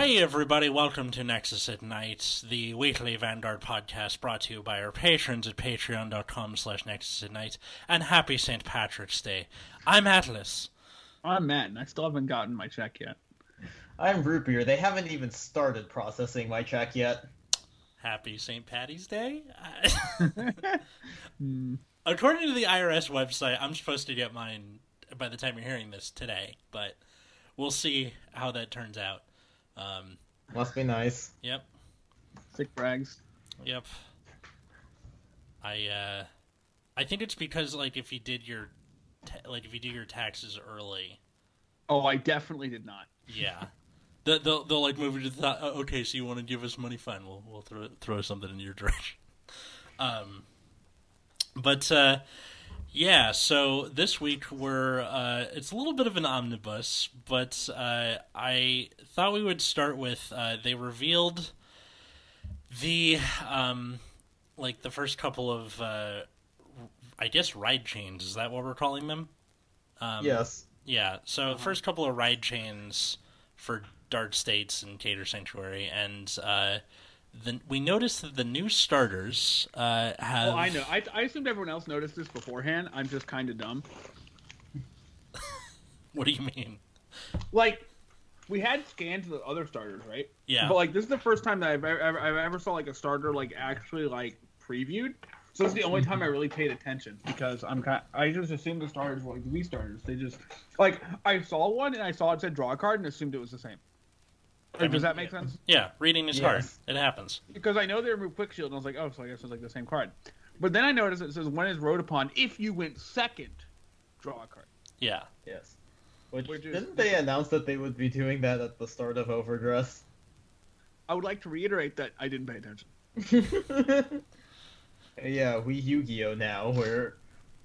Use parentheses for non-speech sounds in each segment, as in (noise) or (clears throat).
Hey everybody, welcome to Nexus at Night, the weekly Vanguard podcast brought to you by our patrons at patreon.com slash Nexus at Night, and happy St. Patrick's Day. I'm Atlas. I'm Matt, and I still haven't gotten my check yet. I'm Root Beer. They haven't even started processing my check yet. Happy St. Patty's Day? (laughs) (laughs) According to the IRS website, I'm supposed to get mine by the time you're hearing this today, but we'll see how that turns out. Um, Must be nice. yep, Sick brags. yep. I uh, I think it's because like if you did your ta- like if you do your taxes early, Oh, I definitely did not. yeah. They'll, they'll, they'll like move you to the thought, oh, okay, so you want to give us money? Fine, we'll, we'll throw, throw something in your direction. (laughs) Um, but, uh, yeah, so this week we're, uh, it's a little bit of an omnibus, but, uh, I thought we would start with, uh, they revealed the, um, like the first couple of, uh, I guess ride chains, is that what we're calling them? Um, yes. yeah, so first couple of ride chains for Dark States and Keter Sanctuary, and uh, the, we noticed that the new starters uh, have. Oh, I know. I, I assumed everyone else noticed this beforehand. I'm just kind of dumb. (laughs) What do you mean? Like, we had scans of the other starters, right? Yeah. But like, this is the first time that I've ever, I've ever saw like a starter like actually like previewed. So it's the only time I really paid attention because I'm kind. I just assumed the starters were like the Wii starters. They just like I saw one and I saw it said draw a card and assumed it was the same. Or mean, does that make sense? Yeah, reading is hard. It happens. because I know they removed Quick Shield, and I was like, oh, so I guess it's like the same card. But then I noticed it says when is rode upon if you went second, draw a card. Yeah. Yes. Which, Which is- didn't they announce that they would be doing that at the start of Overdress? I would like to reiterate that I didn't pay attention. (laughs) yeah, we Yu-Gi-Oh now, where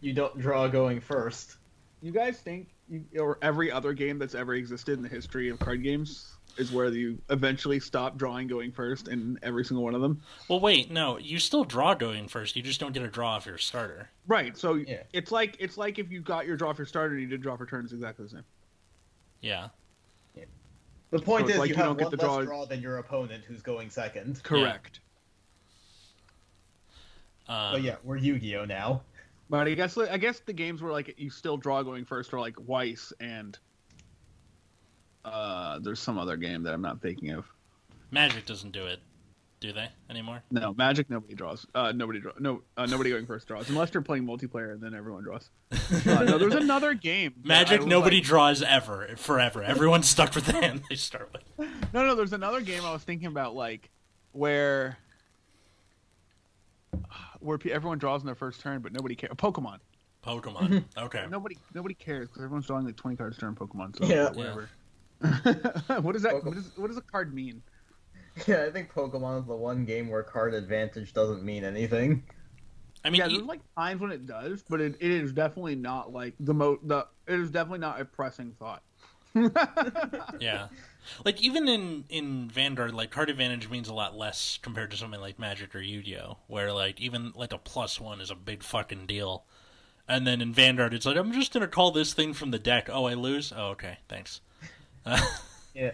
you don't draw going first. You guys think, you, or every other game that's ever existed in the history of card games is where you eventually stop drawing going first in every single one of them? Well, wait, no, you still draw going first. You just don't get a draw off your starter. Right. So Yeah. it's like it's like if you got your draw for starter and you did draw for turn, it's exactly the same. Yeah. The point So is, like you you have don't get one the less draw- draw than your opponent who's going second. Correct. Um, But yeah, we're Yu-Gi-Oh now. But I guess I guess the games where like you still draw going first are like Weiss and uh there's some other game that I'm not thinking of. Magic doesn't do it, do they anymore? No, Magic nobody draws. Uh nobody draw no uh, nobody going first draws unless they're playing multiplayer and then everyone draws. Uh, no, there's (laughs) another game. Magic, nobody like- draws ever, forever. Everyone's stuck with the hand they start with. no, no, there's another game I was thinking about like where where everyone draws in their first turn but nobody cares. Pokemon. Pokemon. (laughs) Okay. Nobody nobody cares because everyone's drawing like 20 cards during Pokemon. So Yeah. whatever. (laughs) what does that? Pokemon. What, does, what does a card mean? Yeah, I think Pokemon is the one game where card advantage doesn't mean anything. I mean, yeah, there's like times when it does, but it, it is definitely not like the mo the it is definitely not a pressing thought. (laughs) Yeah. Like even in in Vanguard, like card advantage means a lot less compared to something like Magic or Yu-Gi-Oh, where like even like a plus one is a big fucking deal. And then in Vanguard, it's like I'm just gonna call this thing from the deck. Oh, I lose. Oh, okay, thanks. (laughs) Yeah.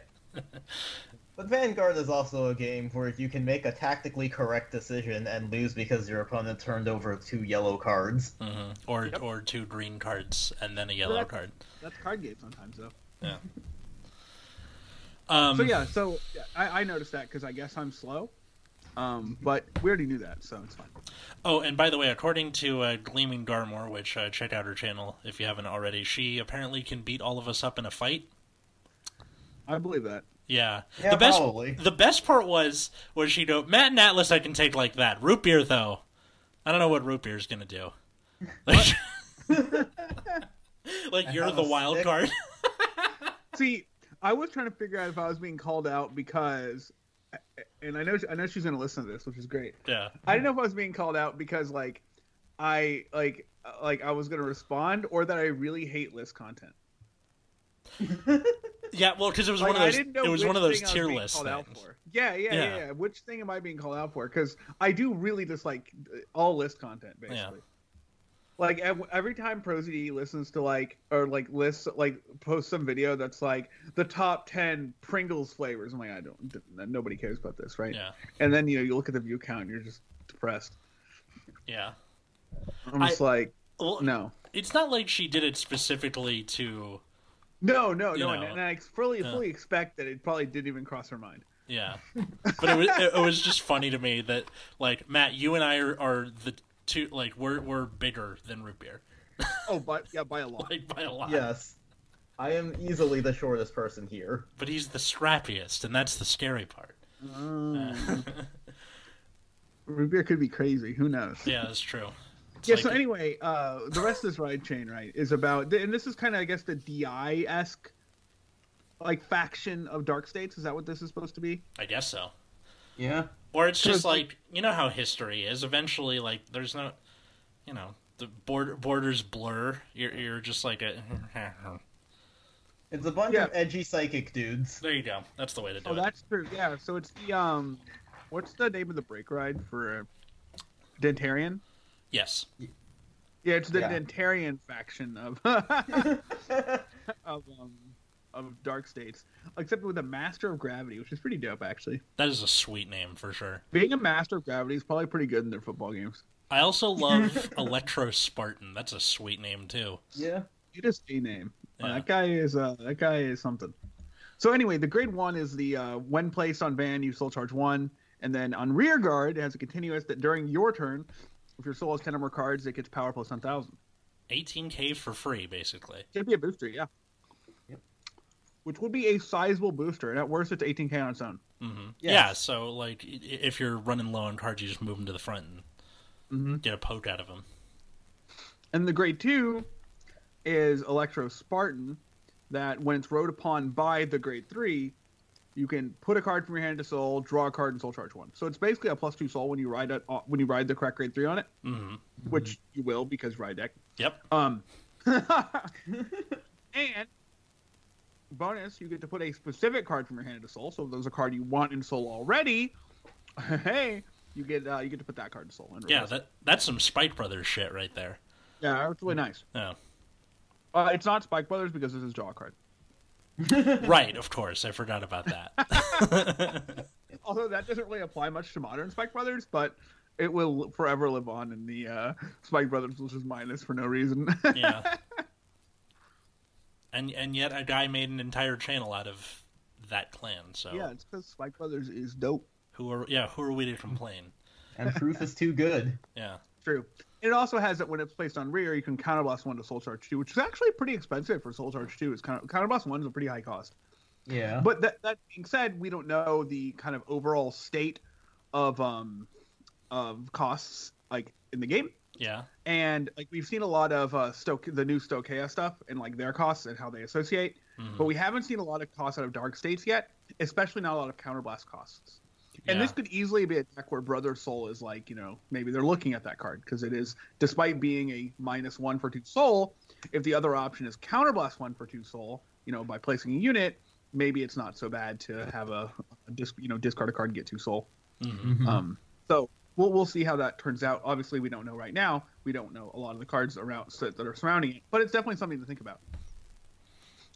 But Vanguard is also a game where you can make a tactically correct decision and lose because your opponent turned over two yellow cards. hmm Or Yep. or two green cards and then a yellow that's- card. That's card game sometimes though. Yeah. Um, So yeah, so yeah, I, I noticed that because I guess I'm slow. Um, but we already knew that, so it's fine. Oh, and by the way, according to uh, Gleaming Garmore, which uh, check out her channel if you haven't already, she apparently can beat all of us up in a fight. I believe that. Yeah. Yeah, the best probably. the best part was was she go Matt and Atlas I can take like that. Root beer though. I don't know what root beer's gonna do. (laughs) (laughs) Like, like you're the wild stick. card. (laughs) See, I was trying to figure out if I was being called out because, and I know I know she's gonna listen to this, which is great. yeah. I didn't know if I was being called out because like I like like I was gonna respond or that I really hate list content. Yeah, well, because it was Like, one of those. It was one of those tier being list called out things. for. Yeah, yeah, Yeah. yeah, yeah. Which thing am I being called out for? Because I do really dislike all list content, basically. Like every time ProZD listens to like or like lists like post some video that's like the top ten Pringles flavors. I'm like, I don't. Nobody cares about this, right? Yeah, And then you know you look at the view count, and you're just depressed. yeah. I'm just like, Well, no, it's not like she did it specifically to. No, no, You no. know. and, and I fully Yeah. fully expect that it probably didn't even cross her mind. Yeah, (laughs) but it was it, it was just funny to me that like Matt, you and I are, are the two like we're we're bigger than root beer, Oh, but yeah, by a lot. (laughs) like by a lot. Yes. I am easily the shortest person here. But he's the scrappiest, and that's the scary part. Mm. (laughs) Root beer could be crazy. Who knows? yeah, that's true. It's yeah. like- so anyway, uh, the rest of this ride chain, right, is about, and this is kind of, I guess, the Di esque, like faction of Dark States. Is that what this is supposed to be? I guess so. Yeah. Or it's just like- like you know how history is. Eventually, like there's no, you know, the border borders blur. You're you're just like a. It's a bunch Yeah. of edgy psychic dudes. There you go. That's the way to do Oh, it. Oh, that's true. Yeah. So it's the um, what's the name of the break ride for uh, Dentarian? Yes. Yeah, it's the Yeah. Dentarian faction of (laughs) of um of Dark States, except with a Master of Gravity, which is pretty dope actually. That is a sweet name for sure. Being a Master of Gravity is probably pretty good in their football games. I also (laughs) love Electro Spartan. That's a sweet name too. yeah. It is a name. Uh, Yeah. that guy is uh that guy is something. So anyway, the grade one is the uh, when placed on van, you soul charge one, and then on rear guard it has a continuous that during your turn, if your soul has ten or more cards, it gets power plus ten thousand. 18k for free, basically. Could be a booster, yeah. Yep. Which would be a sizable booster, and at worst, it's 18k on its own. hmm Yes. Yeah. So like, if you're running low on cards, you just move them to the front and Mm-hmm. get a poke out of them. And the grade two is Electro Spartan, that when it's rode upon by the grade three, you can put a card from your hand to soul, draw a card, and soul charge one. So it's basically a plus two soul when you ride it uh, when you ride the correct grade three on it, hmm which you will because ride deck. Yep. Um, (laughs) and bonus, you get to put a specific card from your hand into soul. So if there's a card you want in soul already, (laughs) hey, you get uh, you get to put that card in soul. And Yeah. That that's some Spike Brothers shit right there. yeah, that's really nice. Yeah. Uh, it's not Spike Brothers because this is draw a card. (laughs) right. Of course. I forgot about that. (laughs) Although that doesn't really apply much to modern Spike Brothers, but it will forever live on in the uh, Spike Brothers, which is minus for no reason. (laughs) yeah. And and yet a guy made an entire channel out of that clan. So yeah, it's because Spike Brothers is dope. who are yeah who are we to complain? And proof is too good. Yeah. True. It also has that when it's placed on rear, you can counterblast one to Soul Charge two, which is actually pretty expensive for Soul Charge two. It's kind of counterblast one is a pretty high cost. Yeah. But that that being said, we don't know the kind of overall state of um of costs like in the game. Yeah. And like we've seen a lot of uh Stoke the new Stoicheia stuff and like their costs and how they associate. Mhm. But we haven't seen a lot of costs out of Dark States yet, especially not a lot of counterblast costs. And Yeah. this could easily be a deck where Brother Soul is like, you know, maybe they're looking at that card because it is, despite being a minus one for two soul, if the other option is counterblast one for two soul, you know, by placing a unit, maybe it's not so bad to have a, a disc, you know, discard a card and get two soul. Mhm. Mhm. Um, so we'll we'll see how that turns out. Obviously, we don't know right now. We don't know a lot of the cards around that are surrounding it, but it's definitely something to think about.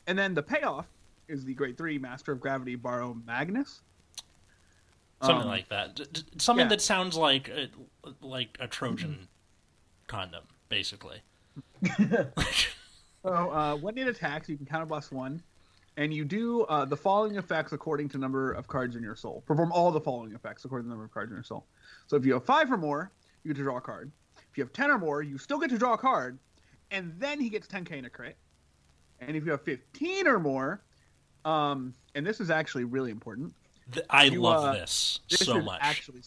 And then the payoff is the grade three Master of Gravity Borrow Magnus. Something Um, like that. D- d- something yeah. that sounds like a, like a Trojan condom, basically. (laughs) So uh, when it attacks, you can counterblast one, and you do uh, the following effects according to number of cards in your soul. Perform all the following effects according to the number of cards in your soul. So if you have five or more, you get to draw a card. If you have ten or more, you still get to draw a card, and then he gets 10k in a crit. And if you have 15 or more, um, and this is actually really important. Th- I You, love uh, this, This so much. actually.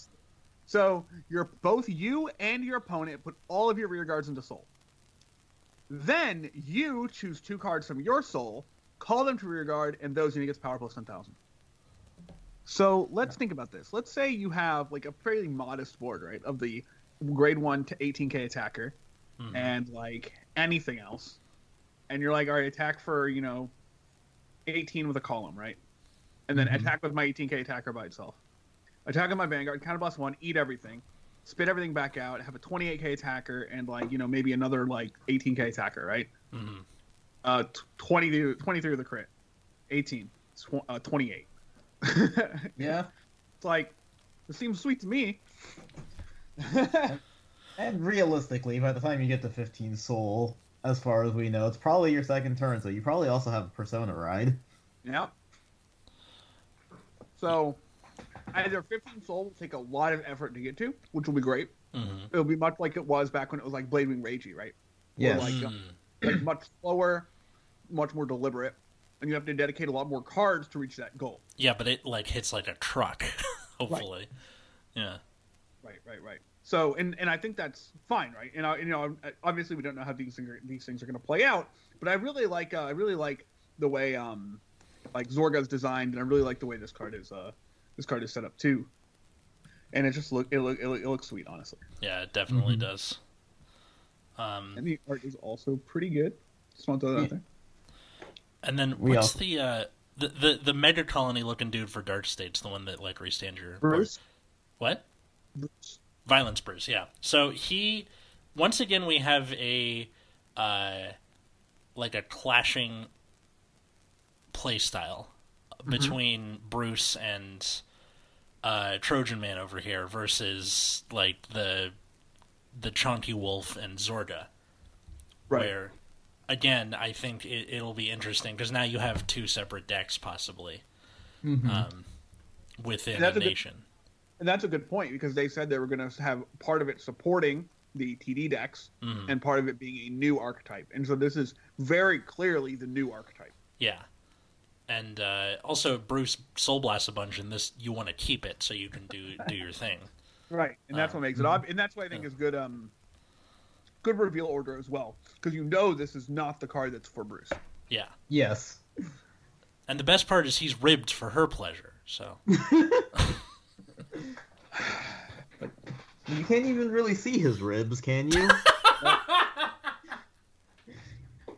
So you're both you and your opponent put all of your rear guards into soul. Then you choose two cards from your soul, call them to rear guard, and those unit gets power plus ten thousand. So let's think about this. Let's say you have like a fairly modest board, right, of the grade one to 18k attacker, Mhm. and like anything else, and you're like, all right, attack for you know, 18 with a column, right, and then Mhm. attack with my 18k attacker by itself. Attack on my vanguard, counterblast one, eat everything, spit everything back out, have a 28k attacker, and like you know maybe another like 18k attacker, right? Mhm. Uh, t- 20 to 23 with the crit, 18, tw- uh, 28. (laughs) Yeah. It's like it seems sweet to me. (laughs) And realistically, by the time you get to 15 soul, as far as we know, it's probably your second turn, so you probably also have a persona ride. Yeah. So, either 15 soul will take a lot of effort to get to, which will be great. Mhm. It'll be much like it was back when it was like Bladewing Reijy, right? Yes. like, uh, Mm. Like much slower, much more deliberate, and you have to dedicate a lot more cards to reach that goal. Yeah, but it like hits like a truck. (laughs) Hopefully. Yeah. Right, right, right. So, and and I think that's fine, right? And I, you know, obviously we don't know how these things are, these things are going to play out, but I really like uh, I really like the way um like Zorga's designed, and I really like the way this card is uh this card is set up too. And it just look it look it, look, it looks sweet, honestly. Yeah, it definitely Mhm. does. Um, And the art is also pretty good. Just want to throw that out there. and then We what's all- the uh the, the the mega colony looking dude for Dark States, the one that like restand your Bruce. What? Bruce. Violence Bruce, yeah. So he once again we have a uh like a clashing play style between Bruce and uh Trojan Man over here versus like the the Chonky Wolf and Zorga. Right. Where again, I think it, it'll be interesting because now you have two separate decks possibly Mhm. um, within a a good- nation. And that's a good point because they said they were going to have part of it supporting the TD decks Mhm. and part of it being a new archetype. And so this is very clearly the new archetype. Yeah. And uh, also, Bruce soul blasts a bunch, and this you want to keep it so you can do do your thing. (laughs) Right. And that's Um, what makes it ob- and that's what I think is good um good reveal order as well because you know this is not the card that's for Bruce. Yeah. Yes. And the best part is he's ribbed for her pleasure. So (laughs) (laughs) You can't even really see his ribs, can you?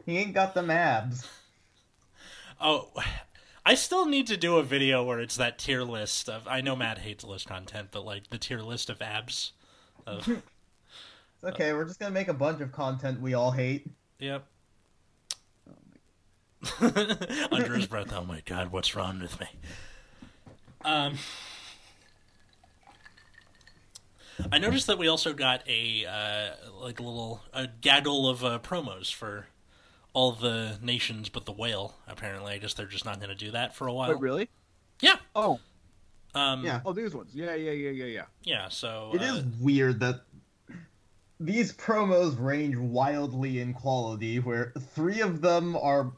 he ain't got the abs. Oh. I still need to do a video where it's that tier list of. I know Matt hates list content, but like the tier list of abs. Of, (laughs) It's okay, we're just gonna make a bunch of content we all hate. yep. (laughs) Under his breath, oh my god, what's wrong with me? Um, I noticed that we also got a uh, like a little a gaggle of uh, promos for all the nations but the whale. Apparently, I guess they're just not going to do that for a while. Wait, really? Yeah. Oh, Um, Yeah. oh, these ones. Yeah, yeah, yeah, yeah, yeah. Yeah. So It uh, is weird that these promos range wildly in quality, where three of them are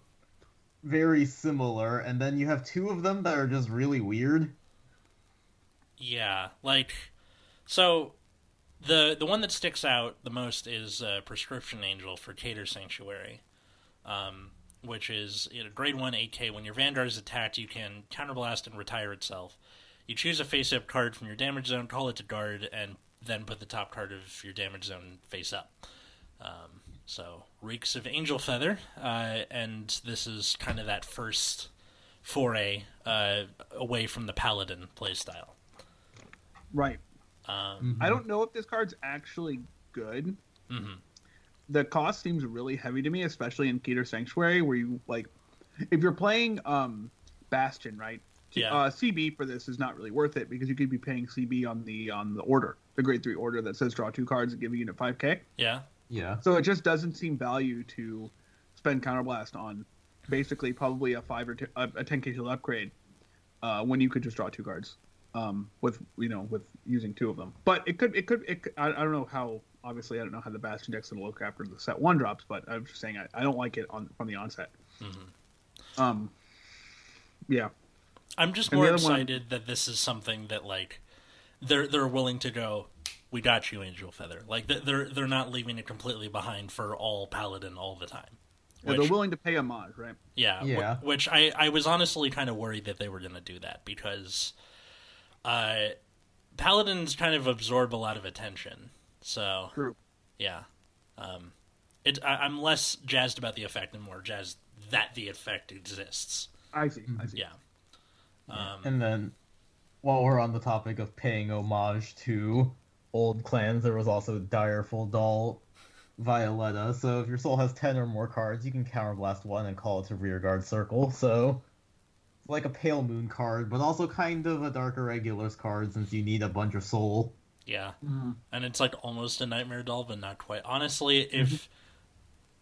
very similar, and then you have two of them that are just really weird. Yeah, like so the the one that sticks out the most is uh, Prescription Angel for Keter Sanctuary, um, which is you know, grade one 8K. When your Vanguard is attacked, you can counterblast and retire itself. You choose a face up card from your damage zone, call it to guard, and then put the top card of your damage zone face up. Um, so reeks of Angel Feather, uh, and this is kind of that first foray uh, away from the Paladin playstyle. Right. Um, I don't know if this card's actually good. mhm. The cost seems really heavy to me, especially in Keter Sanctuary, where you like, if you're playing um, Bastion, right? Yeah. Uh, CB for this is not really worth it because you could be paying CB on the on the order, the grade three order that says draw two cards and give a unit five k. Yeah, Yeah. So it just doesn't seem value to spend counterblast on basically probably a five or t- a, a 10k shield upgrade uh, when you could just draw two cards um, with you know with using two of them. But it could it could it could, I, I don't know how obviously I don't know how the Bastion deck's gonna look after the set one drops, but I'm just saying I, I don't like it on from the onset. Mhm. Um, yeah, I'm just And more the other one- excited that this is something that like they're they're willing to go. We got you, Angel Feather. Like they're they're not leaving it completely behind for all Paladin all the time. Yeah, Which, they're willing to pay homage, right? yeah, wh- Yeah. which I I was honestly kind of worried that they were going to do that because, uh, Paladins kind of absorb a lot of attention. So True. yeah, um, it I, I'm less jazzed about the effect and more jazzed that the effect exists. I see. I see. Yeah. Um, And then, while we're on the topic of paying homage to old clans, there was also Direful Doll Violetta. So if your soul has 10 or more cards, you can counterblast one and call it to rearguard circle. So it's like a Pale Moon card, but also kind of a Dark Irregulars card since you need a bunch of soul. Yeah, Mhm. and it's like almost a nightmare doll, but not quite. Honestly, if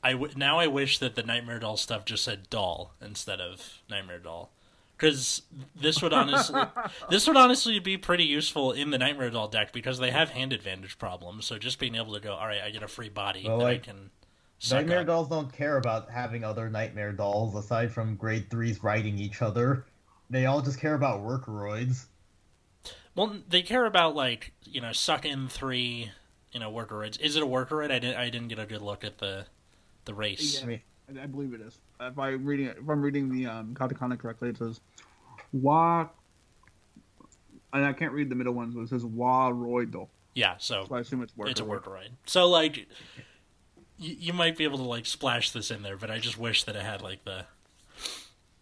I w- now I wish that the nightmare doll stuff just said doll instead of nightmare doll, because this would honestly (laughs) this would honestly be pretty useful in the nightmare doll deck because they have hand advantage problems. So just being able to go, all right, I get a free body Well, that like, I can. Nightmare dolls don't care about having other Nightmare dolls aside from grade 3s riding each other. They all just care about workroids. Well, they care about like you know suck in three, you know worker workerids. Is it a workerid? I didn't. I didn't get a good look at the the race. Yeah. I mean, I, I believe it is. If I'm reading it, if I'm reading the um, katakana correctly, it says wa. And I can't read the middle ones, but it says wa roidal. Yeah, so So I assume it's worker. it's a workeroid. So like, you, you might be able to like splash this in there, but I just wish that it had like the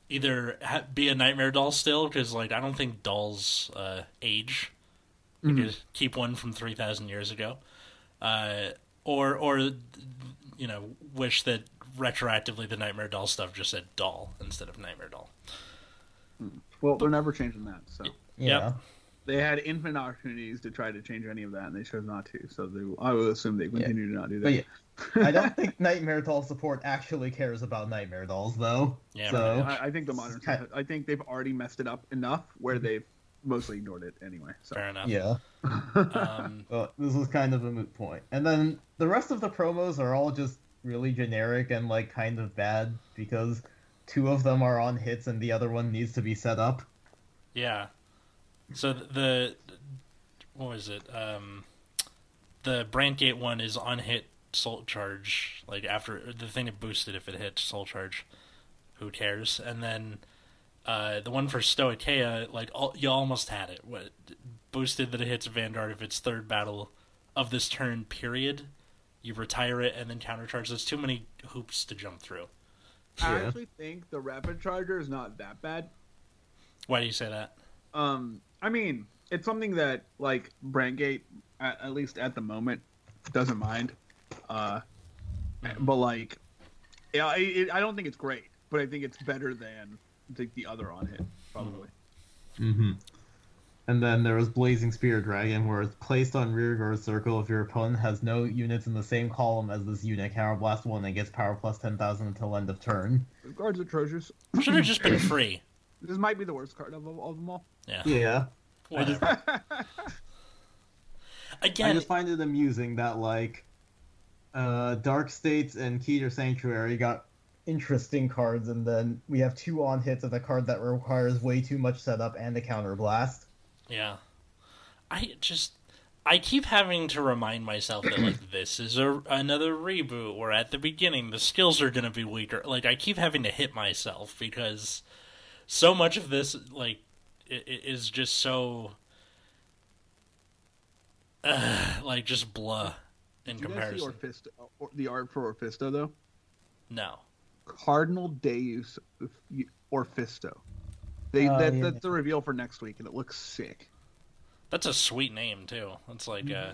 either ha- be a nightmare doll still because like I don't think dolls uh, age. You Mhm. could keep one from three thousand years ago, uh, or or you know wish that retroactively the nightmare doll stuff just said doll instead of nightmare doll. Well, they're never changing that. So yeah. Yep. They had infinite opportunities to try to change any of that, and they chose not to. So they, I will assume they continue to not do that. But yeah, I don't think (laughs) Nightmare Doll support actually cares about Nightmare Dolls, though. Yeah, so. I, I think the modern. Kind- I think they've already messed it up enough where they've mostly ignored it anyway. So Fair enough. yeah. Um, (laughs) Well, this was kind of a moot point. And then the rest of the promos are all just really generic and like kind of bad because two of them are on hits and the other one needs to be set up. Yeah. So the what was it? Um, the Brandt Gate one is on hit soul charge. Like after the thing it boosted if it hit soul charge. Who cares? And then uh, the one for Stoicheia, like all, you almost had it. What boosted that it hits Vanguard if it's third battle of this turn. Period. You retire it and then countercharge. There's too many hoops to jump through. I Yeah. actually think the rapid charger is not that bad. Why do you say that? Um, I mean, it's something that like Brandt Gate, at, at least at the moment, doesn't mind. Uh, but like, yeah, I, it, I don't think it's great, but I think it's better than the, the other on hit probably. Mm-hmm. And then there was Blazing Spear Dragon, where it's placed on rearguard circle if your opponent has no units in the same column as this unit. Counterblast one and gets power plus ten thousand until end of turn. Guards of treasures. Should have just been free. This might be the worst card of, of, of them all. Yeah. Yeah. Whatever. I (laughs) Again, just find it amusing that like uh Dark States and Keter Sanctuary got interesting cards and then we have two on hits of a card that requires way too much setup and a counter blast. Yeah. I just I keep having to remind myself that like (clears throat) this is a another reboot where at the beginning the skills are going to be weaker. Like I keep having to hit myself because so much of this like i- i- is just so uh, (sighs) like just blah in Did you guys see comparison. Orfisto, or, the art for Orfisto though? No. Cardinal Deus Orfisto. They Oh, that, yeah. that's the reveal for next week, and it looks sick. That's a sweet name too. It's like uh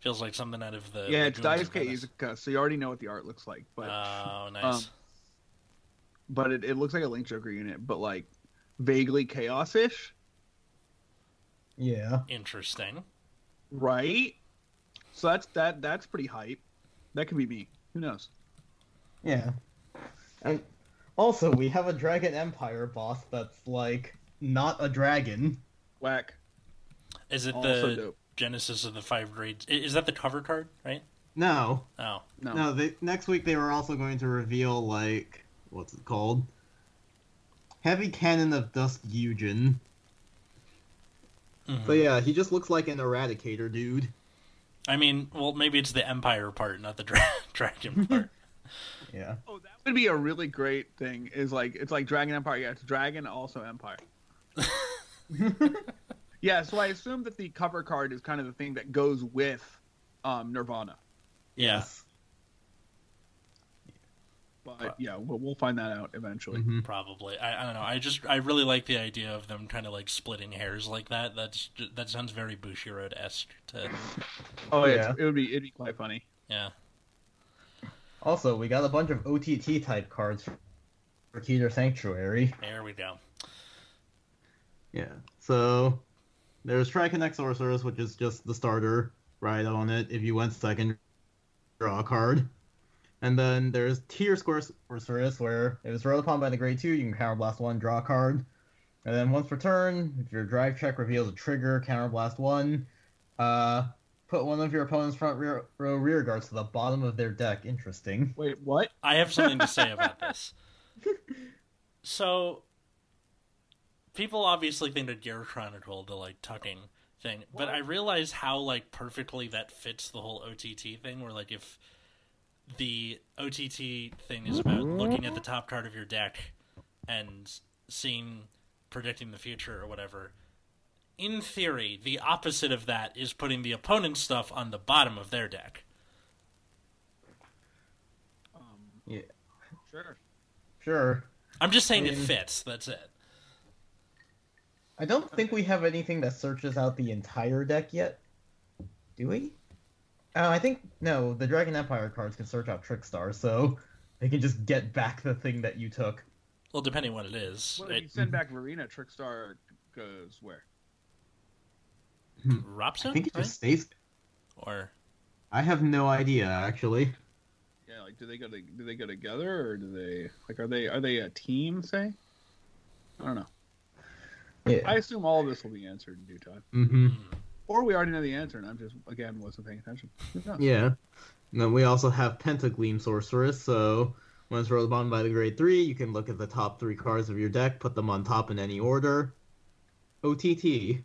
feels like something out of the yeah, it's Lagoons of Daisuke Izuka, so you already know what the art looks like. But Oh, nice. um, but it, it looks like a Link Joker unit, but like vaguely chaos-ish, Yeah. Interesting. right? So that's that that's pretty hype. That could be me. Who knows? Yeah. And also we have a Dragon Empire boss that's like not a dragon. Whack. Is it Also the dope. Genesis of the Five Grades? Is that the cover card, right? No. Oh, No. No, they, next week they were also going to reveal like what's it called? Heavy Cannon of Dusk Eugen. Mhm. So yeah, he just looks like an eradicator dude. I mean, well, maybe it's the Empire part, not the dra- (laughs) Dragon (laughs) part. Yeah. Oh, that would be a really great thing. Is like it's like Dragon Empire. Yeah, it's Dragon also Empire. (laughs) Yeah, so I assume that the cover card is kind of the thing that goes with um, Nirvana. Yeah. But but yeah, we'll, we'll find that out eventually. Mhm. Probably. I, I don't know. I just I really like the idea of them kind of like splitting hairs like that. That's ju- that sounds very Bushiroad esque. To (laughs) Oh yeah, Yeah. it would be it'd be quite funny. yeah. Also, we got a bunch of OTT type cards for Keter Sanctuary. There we go. Yeah. So there's Triconnect Sorceress, which is just the starter right on it. If you went second, draw a card. And then there's Tier Square Sorceress, where if it's rolled upon by the grade 2, you can counterblast 1, draw a card. And then once per turn, if your drive check reveals a trigger, counterblast 1, uh, put one of your opponent's front rear, row rear guards to the bottom of their deck. Interesting. Wait, what? I have something to say about this. (laughs) So, people obviously think that Gear Chronicle, the like tucking thing, but I realize how like perfectly that fits the whole OTT thing. Where like if the OTT thing is about looking at the top card of your deck and seeing predicting the future or whatever. In theory, the opposite of that is putting the opponent's stuff on the bottom of their deck. Um, Yeah. sure. Sure. I'm just saying I it fits. That's it. I don't think we have anything that searches out the entire deck yet. Do we? Oh, I think no. The Dragon Empire cards can search out Trickstar, so (laughs) they can just get back the thing that you took. Well, depending what it is. Well, if It- you send back Verena, Trickstar goes where? Hmm. Robson, I think it right? just stays. or I have no idea actually. Yeah, like do they go to, do they go together or do they like are they are they a team? Say, I don't know. Yeah. I assume all of this will be answered in due time, Mm-hmm. Hmm. Or we already know the answer, and I'm just again wasn't paying attention. Yeah. And then we also have Pentagleam Sorceress, so when it's rolled upon by the grade 3, you can look at the top three cards of your deck, put them on top in any order. OTT.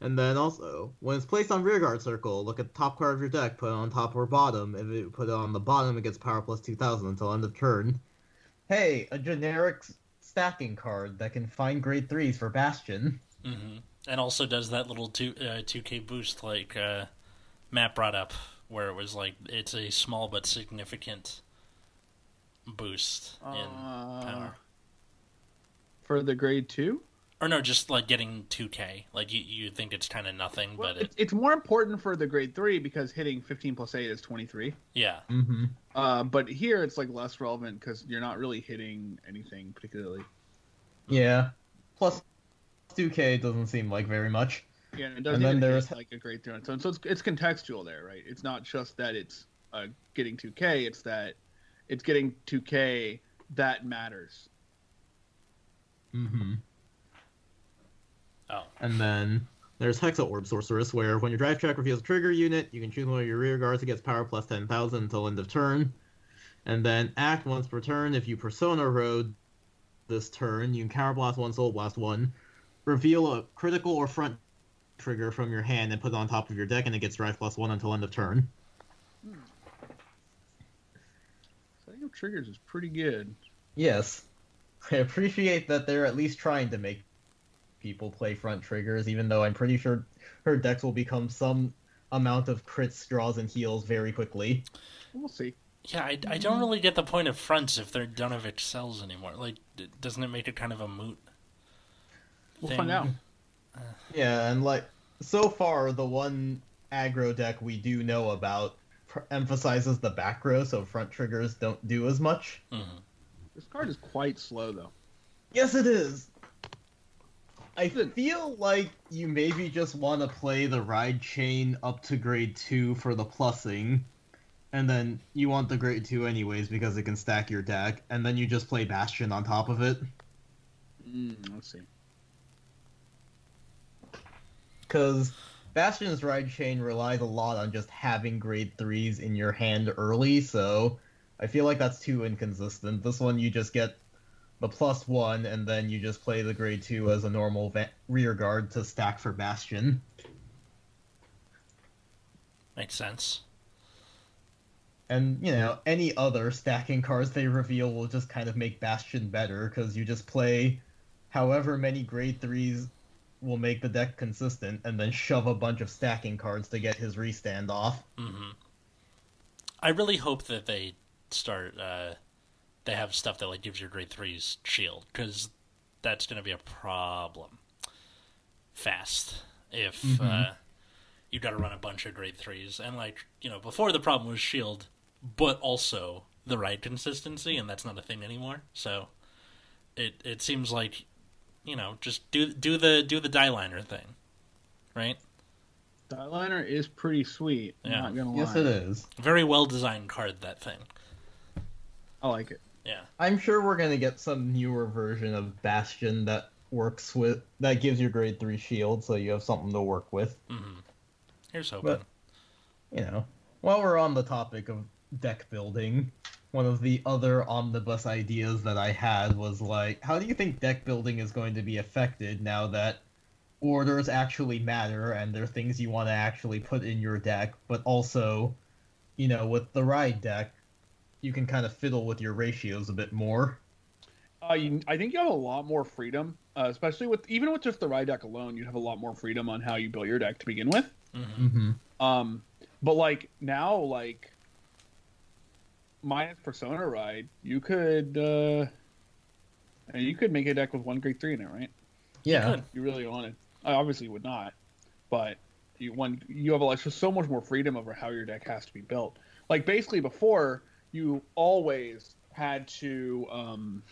And then also, when it's placed on rearguard circle, look at the top card of your deck, put it on top or bottom. If it put it on the bottom, it gets power plus 2000 until end of turn. Hey, a generic stacking card that can find grade 3s for Bastion. hmm and also does that little two uh, two K boost like uh, Matt brought up, where it was like it's a small but significant boost in Uh, power. for the grade two. Or no, just like getting two K. Like you you think it's kind of nothing, Well, but it it's, it's more important for the grade three because hitting 15 plus eight is 23. yeah. Mm-hmm. Uh, but here it's like less relevant because you're not really hitting anything particularly. Yeah. Plus, 2k doesn't seem like very much. Yeah, and it doesn't And then even there's- like a great three. So, so it's, it's contextual there, right? It's not just that it's uh, getting 2K. It's that it's getting 2K that matters. Mm-hmm. Oh, And then there's Hexa Orb Sorceress, where when your drive check reveals a trigger unit, you can choose one of your rear guards that gets power plus 10,000 until end of turn. And then act once per turn. If you Persona Road this turn, you can Counterblast 1, Soul Blast 1, reveal a critical or front trigger from your hand and put it on top of your deck, and it gets drive plus 1 until end of turn. Hmm. Setting up triggers is pretty good. Yes. (laughs) I appreciate that they're at least trying to make people play front triggers, even though I'm pretty sure her decks will become some amount of crits, draws, and heals very quickly. We'll see. yeah. I, I don't mm-hmm. really get the point of fronts if they don't have excels anymore. Like, d- doesn't it make it kind of a moot? We'll thing? find out. Yeah, and like so far, the one aggro deck we do know about pr- emphasizes the back row, so front triggers don't do as much. hmm This card is quite slow though. Yes, it is. I feel like you maybe just want to play the ride chain up to grade two for the plussing, and then you want the grade two anyways because it can stack your deck, and then you just play Bastion on top of it. Mm, let's see. Because Bastion's ride chain relies a lot on just having grade threes in your hand early, so I feel like that's too inconsistent. This one you just get the plus one, and then you just play the grade two as a normal va- rear guard to stack for Bastion. Makes sense. And, you know, any other stacking cards they reveal will just kind of make Bastion better, because you just play however many grade threes will make the deck consistent, and then shove a bunch of stacking cards to get his restand off. hmm I really hope that they start uh, they have stuff that like gives your grade threes shield because that's going to be a problem fast if Mhm. uh, you got to run a bunch of grade threes and like you know before the problem was shield, but also the right consistency, and that's not a thing anymore. So it it seems like you know just do do the do the die liner thing, right? Dieliner is pretty sweet. I'm Yeah. not gonna lie. Yes, it is. Very well designed card that thing. I like it. Yeah. I'm sure we're gonna get some newer version of Bastion that works with that gives your grade three shield, so you have something to work with. Mm-hmm. Here's hoping. But you know, while we're on the topic of deck building, one of the other omnibus ideas that I had was like, how do you think deck building is going to be affected now that orders actually matter and they're things you want to actually put in your deck, but also, you know, with the ride deck, you can kind of fiddle with your ratios a bit more. Uh, you, I think you have a lot more freedom, uh, especially with even with just the ride deck alone. You have a lot more freedom on how you build your deck to begin with. hmm Mm-hmm. Um, but like now, like minus Persona Ride, you could uh, you could make a deck with one grade three in it, right? Yeah. Good. You really wanted. I obviously would not, but you one you have a lot, just so much more freedom over how your deck has to be built. Like basically before, you always had to um,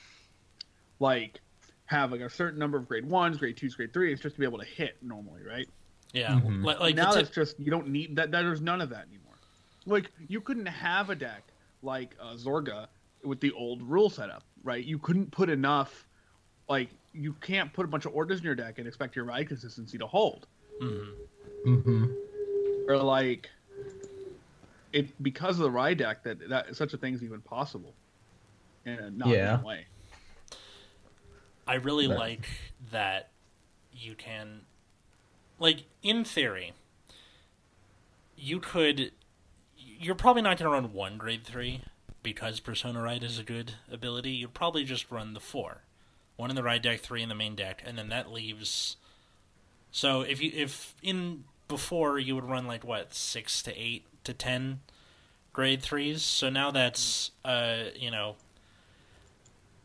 like have like a certain number of grade ones, grade twos, grade threes, just to be able to hit normally, right? Yeah. Mhm. Like, like now the it's just you don't need that. that There's none of that anymore. Like you couldn't have a deck like uh, Zorga with the old rule setup, right? You couldn't put enough. Like you can't put a bunch of orders in your deck and expect your ride consistency to hold, Mm-hmm. Mm-hmm. or like it because of the ride deck that that such a thing is even possible. In a not Yeah. way. I really That- like that you can, like, in theory, you could. You're probably not going to run one grade three because Persona Ride is a good ability. You'd probably just run the four, one in the ride deck, three in the main deck, and then that leaves. So if you if in before you would run like what six to eight to ten grade threes, so now that's uh you know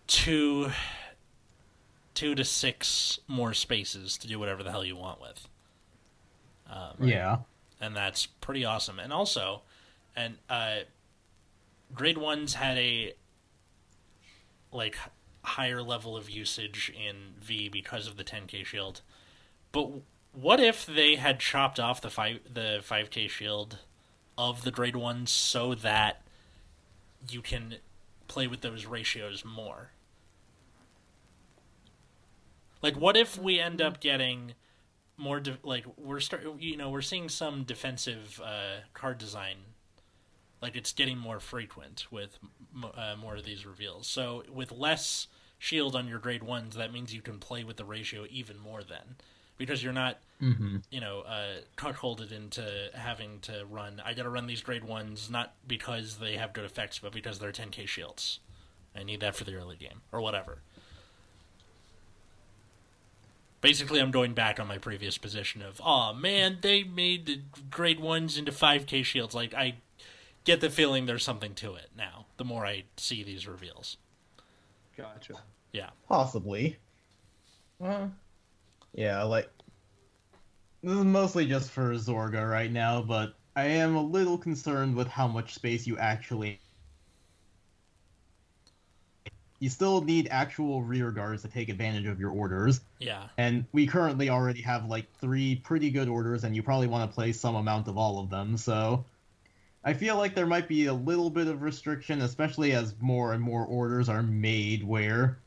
two two to six more spaces to do whatever the hell you want with. Um, Yeah. and that's pretty awesome. And also, and uh, grade ones had a like higher level of usage in V because of the 10k shield. But what if they had chopped off the five the 5k shield of the grade ones so that you can play with those ratios more? Like, what if we end up getting more de- like we're start you know we're seeing some defensive uh, card design like it's getting more frequent with uh, more of these reveals so with less shield on your grade ones that means you can play with the ratio even more then because you're not Mm-hmm. you know uh cuckolded into having to run i gotta run these grade ones not because they have good effects but because they're 10k shields i need that for the early game or whatever Basically, I'm going back on my previous position of, oh man, they made the grade ones into 5k shields. Like, I get the feeling there's something to it now, the more I see these reveals. Gotcha. Yeah. Possibly. Uh, yeah, like this is mostly just for Zorga right now, but I am a little concerned with how much space you actually. You still need actual rear guards to take advantage of your orders, Yeah. and we currently already have like three pretty good orders, and you probably want to play some amount of all of them. So, I feel like there might be a little bit of restriction, especially as more and more orders are made, where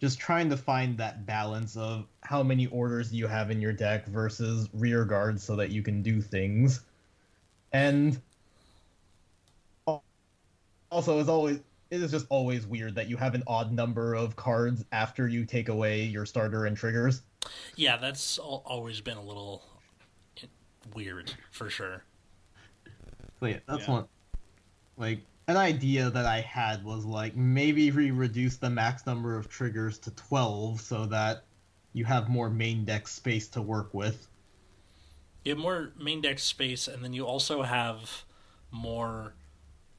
just trying to find that balance of how many orders you have in your deck versus rear guards so that you can do things. And also, as always, it is just always weird that you have an odd number of cards after you take away your starter and triggers. Yeah, that's always been a little weird, for sure. So yeah, that's Yeah. one. Like an idea that I had was like maybe we reduce the max number of triggers to twelve so that you have more main deck space to work with. You have more main deck space, and then you also have more,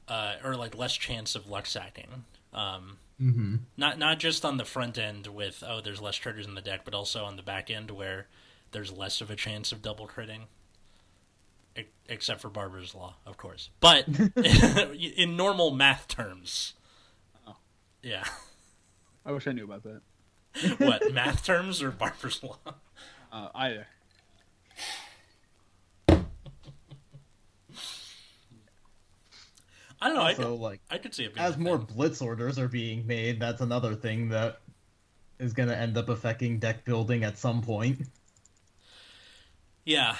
uh, or like less chance of luck sacking. Um, Mm-hmm. Not not just on the front end with oh there's less triggers in the deck, but also on the back end where there's less of a chance of double critting. E- except for Barber's Law, of course. But (laughs) (laughs) in normal math terms. Oh. Yeah. I wish I knew about that. (laughs) what, math terms or Barber's Law? Uh, either. I don't know. I could, like I could see it being as more thing. blitz orders are being made, that's another thing that is going to end up affecting deck building at some point. Yeah.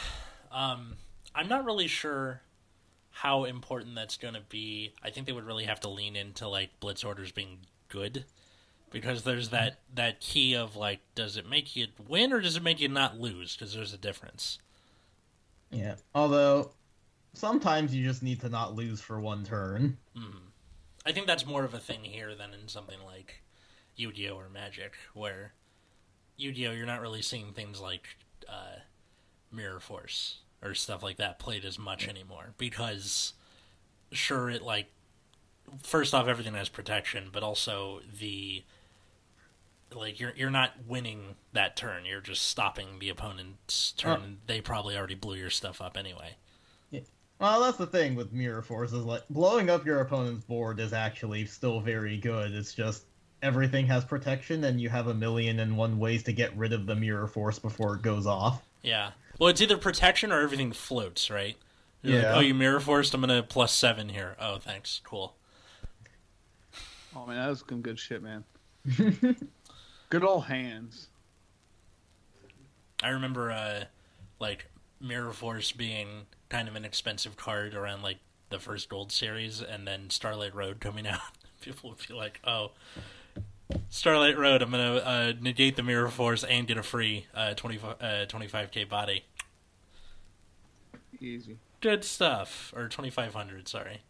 Um, I'm not really sure how important that's going to be. I think they would really have to lean into like blitz orders being good because there's that that key of like does it make you win or does it make you not lose because there's a difference. Yeah. Although sometimes you just need to not lose for one turn. Mhm. I think that's more of a thing here than in something like Yu-Gi-Oh or Magic where Yu-Gi-Oh you're not really seeing things like uh, Mirror Force or stuff like that played as much anymore because sure it like first off everything has protection but also the like you're you're not winning that turn you're just stopping the opponent's turn and they probably already blew your stuff up anyway yeah. Well, that's the thing with mirror force is like blowing up your opponent's board is actually still very good. It's just everything has protection and you have a million and one ways to get rid of the mirror force before it goes off. Yeah. Well, it's either protection or everything floats, right? You're like, Yeah. oh, you mirror forced. I'm gonna plus seven here. Oh, thanks. Cool. Oh man, that was some good shit, man. (laughs) Good old hands. I remember, uh, like mirror force being kind of an expensive card around like the first gold series, and then Starlight Road coming (laughs) out. People would be like, oh. Starlight Road, I'm gonna uh, negate the mirror force and get a free uh, 25, uh, 25k body. Easy. Good stuff. Or 2500, sorry.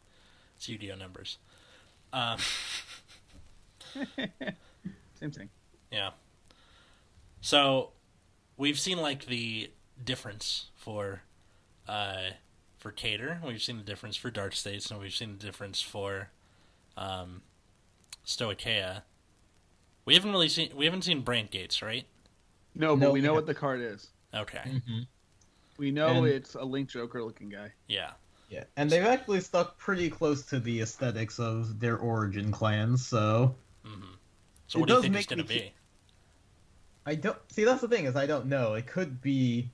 It's UDO numbers. Um, (laughs) Same thing. Yeah. So we've seen like the difference for uh for Keter. We've seen the difference for Dark States, and we've seen the difference for um. We haven't really seen we haven't seen Brandt Gates, right? No, but No, we know yeah. what the card is. Okay. Mm-hmm. We know And- it's a Link Joker looking guy. Yeah. Yeah, and they've actually stuck pretty close to the aesthetics of their origin clans, so hmm So It what do you think it's going to me be? I don't see. That's the thing is I don't know. It could be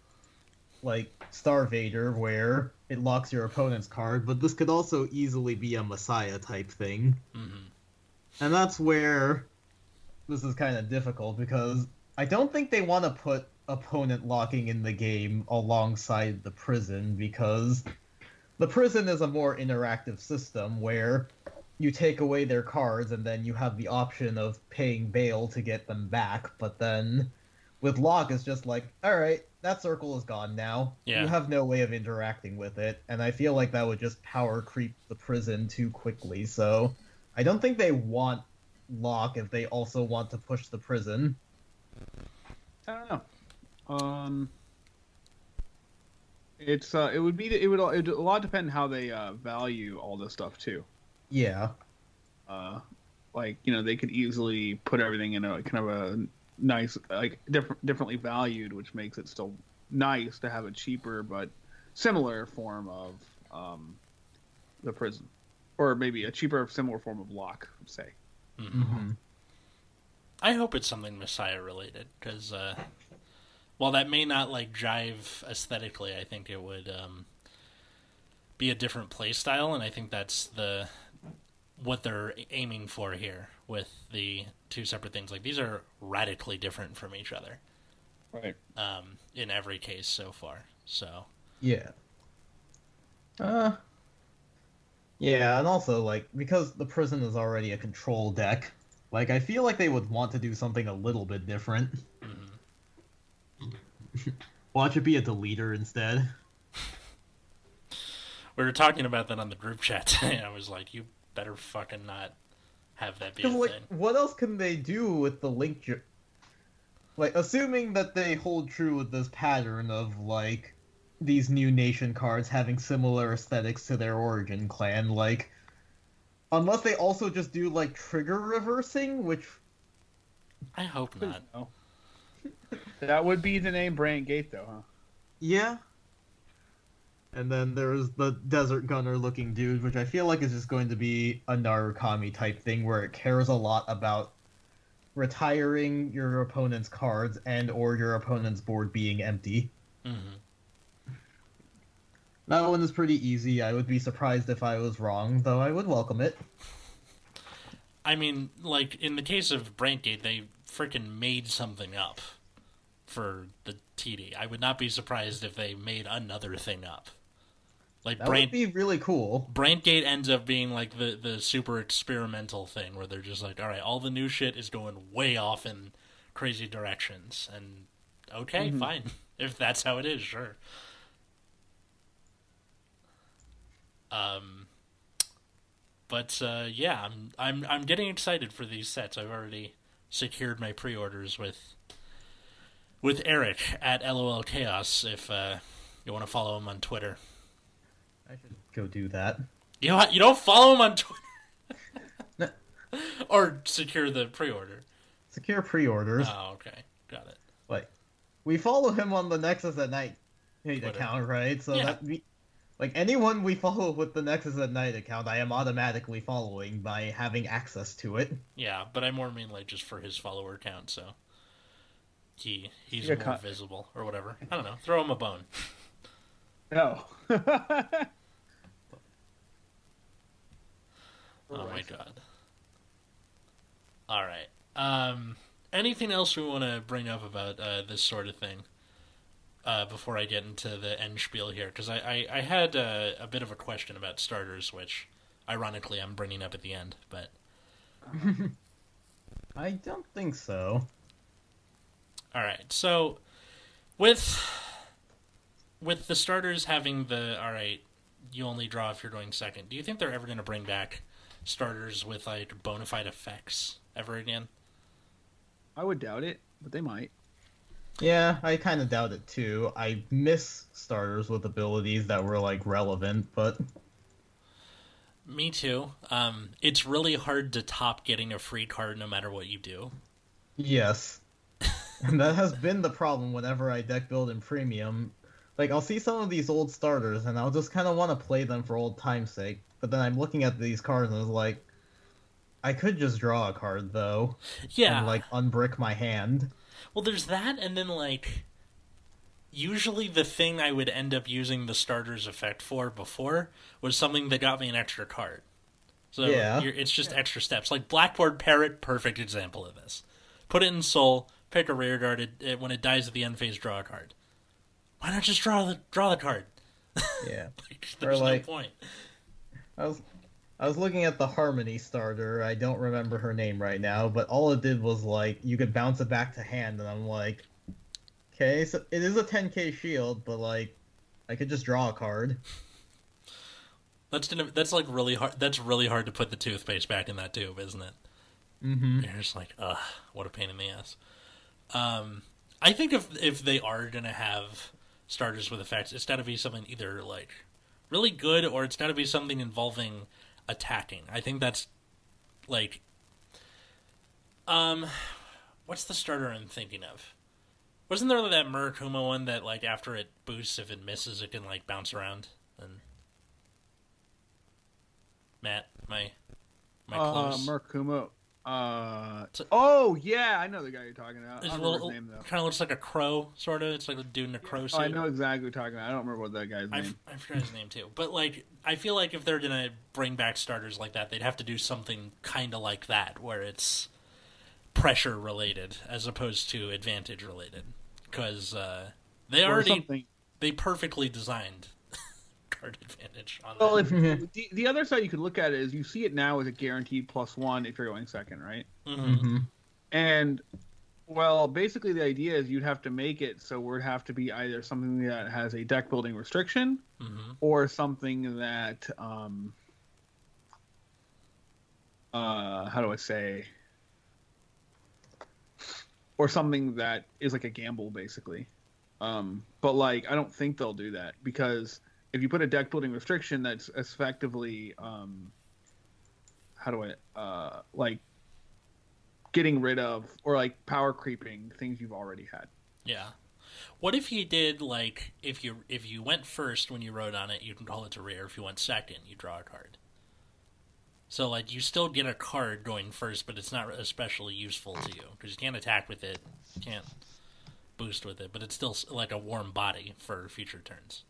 like Star Vader, where it locks your opponent's card, but this could also easily be a Messiah type thing, hmm and that's where this is kind of difficult because I don't think they want to put opponent locking in the game alongside the prison because the prison is a more interactive system where you take away their cards and then you have the option of paying bail to get them back but then with lock it's just like all right that circle is gone now. Yeah. you have no way of interacting with it. And i feel like that would just power creep the prison too quickly. So i don't think they want lock if they also want to push the prison I don't know. Um, it's uh, it would be it would it would a lot depend how they uh, value all this stuff too. yeah Uh, like you know they could easily put everything in a kind of a nice like different differently valued, which makes it still nice to have a cheaper but similar form of um, the prison, or maybe a cheaper similar form of lock, say. Hmm mm-hmm. I hope it's something Messiah related because uh, while that may not like jive aesthetically, I think it would um, be a different play style, and I think that's the what they're aiming for here with the two separate things. Like these are radically different from each other Right. um, in every case so far. So Yeah. Uh. Yeah, and also like because the prison is already a control deck, like I feel like they would want to do something a little bit different. mhm. Watch it be a deleter instead. (laughs) we were talking about that on the group chat today. (laughs) I was like, you better fucking not have that be a like, thing. what else can they do with the link? Ju- like, assuming that they hold true with this pattern of like these new nation cards having similar aesthetics to their origin clan, like Unless they also just do like trigger reversing, which I hope not. No. (laughs) that would be the name Brandt Gate, though, huh? yeah. And then there's the desert gunner looking dude, which I feel like is just going to be a Narukami type thing where it cares a lot about retiring your opponent's cards and or your opponent's board being empty. hmm That one is pretty easy. I would be surprised if I was wrong, though I would welcome it. I mean, like in the case of Brandt Gate, they freaking made something up for the TD. I would not be surprised if they made another thing up. Like That Brandt would be really cool. Brandt Gate ends up being like the the super experimental thing where they're just like, all right, all the new shit is going way off in crazy directions, and okay, Mhm. fine, (laughs) if that's how it is, sure. Um, but uh, yeah, I'm I'm I'm getting excited for these sets. I've already secured my pre-orders with with Eric at LOL Chaos. If uh, you want to follow him on Twitter. I should go do that. You don't, you don't follow him on Twitter, (laughs) or secure the pre-order. Secure pre-orders. Oh, okay, got it. Wait, we follow him on the Nexus at Night Twitter. account, right? So Yeah. that we, like anyone we follow with the Nexus at Night account, I am automatically following by having access to it. Yeah, but I more mean like just for his follower count, so he he's Yeah, more con- visible or whatever. I don't know. Throw him a bone. No. (laughs) Oh my god. All right. Um, anything else we want to bring up about uh, this sort of thing uh, before I get into the end spiel here? Because I, I, I had uh, a bit of a question about starters, which ironically I'm bringing up at the end. But (laughs) I don't think so. all right, so with with the starters having the all right, you only draw if you're going second. Do you think they're ever going to bring back starters with like bona fide effects ever again? I would doubt it, but they might. Yeah, I kind of doubt it too. I miss starters with abilities that were like relevant, but Me too. Um, it's really hard to top getting a free card no matter what you do. yes. and that has been the problem whenever I deck build in premium. Like I'll see some of these old starters and I'll just kind of want to play them for old time's sake. But then I'm looking at these cards and I was like, I could just draw a card though, Yeah. and like unbrick my hand. Well, there's that, and then like, usually the thing I would end up using the starter's effect for before was something that got me an extra card. So Yeah. you're, it's just extra steps. Like Blackboard Parrot, perfect example of this. Put it in Soul, pick a rear guard. It, it, when it dies at the end phase, draw a card. Why not just draw the draw the card? Yeah. (laughs) Like, there's like- no point. I was I was looking at the Harmony starter. I don't remember her name right now, but all it did was like you could bounce it back to hand, and I'm like, okay, so it is a 10k shield, but like I could just draw a card. That's that's like really hard. That's really hard to put the toothpaste back in that tube, isn't it? Mm-hmm. You're just like, ugh, what a pain in the ass. Um, I think if if they are gonna have starters with effects, it's got to be something either like really good or it's got to be something involving attacking. I think that's like, um, what's the starter I'm thinking of? Wasn't there that Murakumo one that like after it boosts, if it misses, it can like bounce around and. Matt, my my Uh, close. Uh, So- oh yeah, I know the guy you're talking about. I It's a don't little, his name though. kind of looks like a crow, sort of. It's like a dude in a crow Oh, suit. I know exactly what you're talking about. I don't remember what that guy's I, name. I forgot his name too. But like, I feel like if they're gonna bring back starters like that, they'd have to do something kind of like that, where it's pressure related as opposed to advantage related, because uh, they Or already something. they perfectly designed card advantage on Well, that. if (laughs) the, the other side you could look at it is you see it now as a guaranteed plus one if you're going second, right? Mhm. Mm-hmm. And well, basically the idea is you'd have to make it so it would have to be either something that has a deck building restriction Mhm. or something that um uh how do I say or something that is like a gamble basically. Um but like I don't think they'll do that because if you put a deck building restriction that's effectively um how do I uh like getting rid of or like power creeping things you've already had. Yeah. What if you did like if you if you went first when you rode on it, you can call it a rare. If you went second, you draw a card. So like you still get a card going first, but it's not especially useful to you because you can't attack with it, you can't boost with it, but it's still like a warm body for future turns.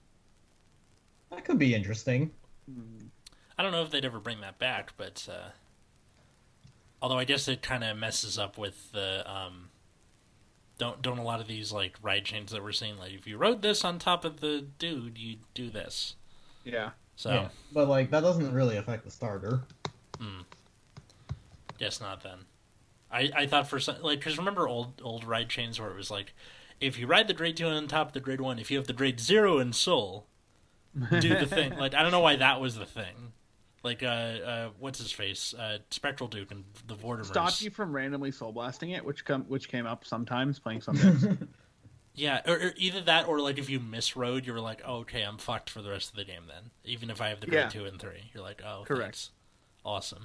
That could be interesting. I don't know if they'd ever bring that back, but uh, although I guess it kind of messes up with the um, don't don't a lot of these like ride chains that we're seeing like if you rode this on top of the dude, you do this. Yeah. So Yeah, but like that doesn't really affect the starter. guess not then. I I thought for some like because remember old old ride chains where it was like if you ride the grade two on top of the grade one, if you have the grade zero in soul, do the (laughs) thing. Like I don't know why that was the thing. Like uh, uh what's his face? Uh Spectral Duke and the Vortimers. Stop you from randomly soul blasting it, which come which came up sometimes playing some decks. (laughs) Yeah, or, or either that or like if you misrode, you were like, oh, okay, I'm fucked for the rest of the game then. Even if I have the grade Yeah. two and three, you're like, oh, Correct. thanks. awesome.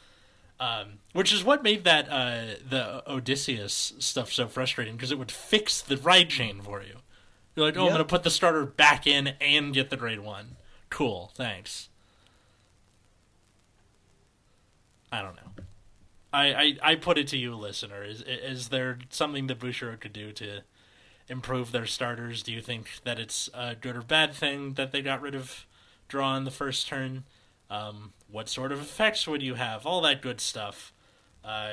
(laughs) um, which is what made that uh, the Odysseus stuff so frustrating because it would fix the ride chain for you. You're like, oh, I'm gonna put the starter back in and get the grade one. Cool, thanks. I don't know. I, I, I put it to you, listener. Is is there something that Bushiroad could do to improve their starters? Do you think that it's a good or bad thing that they got rid of draw on the first turn? Um, what sort of effects would you have? All that good stuff. Uh,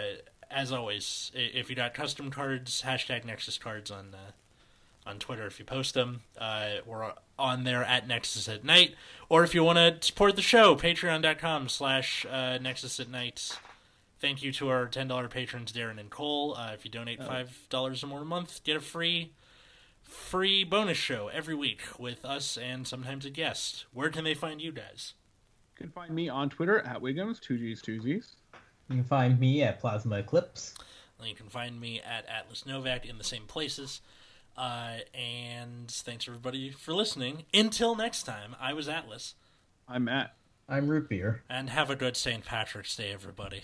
as always, if you got custom cards, hashtag Nexus cards on uh, on Twitter if you post them. Uh, we're on there at Nexus at Night. Or if you want to support the show, patreon.com slash uh, Nexus at Night. Thank you to our $10 patrons, Darren and Cole. Uh, if you donate $5 or more a month, get a free free bonus show every week with us and sometimes a guest. Where can they find you guys? you can find me on Twitter at Wiggums, two G's, two Z's. You can find me at Plasma Eclipse. You can find me at Atlas Novack in the same places. Uh, and thanks everybody for listening. Until next time, I was Atlas. I'm Matt. I'm Root Beer. And have a good St. Patrick's Day, everybody.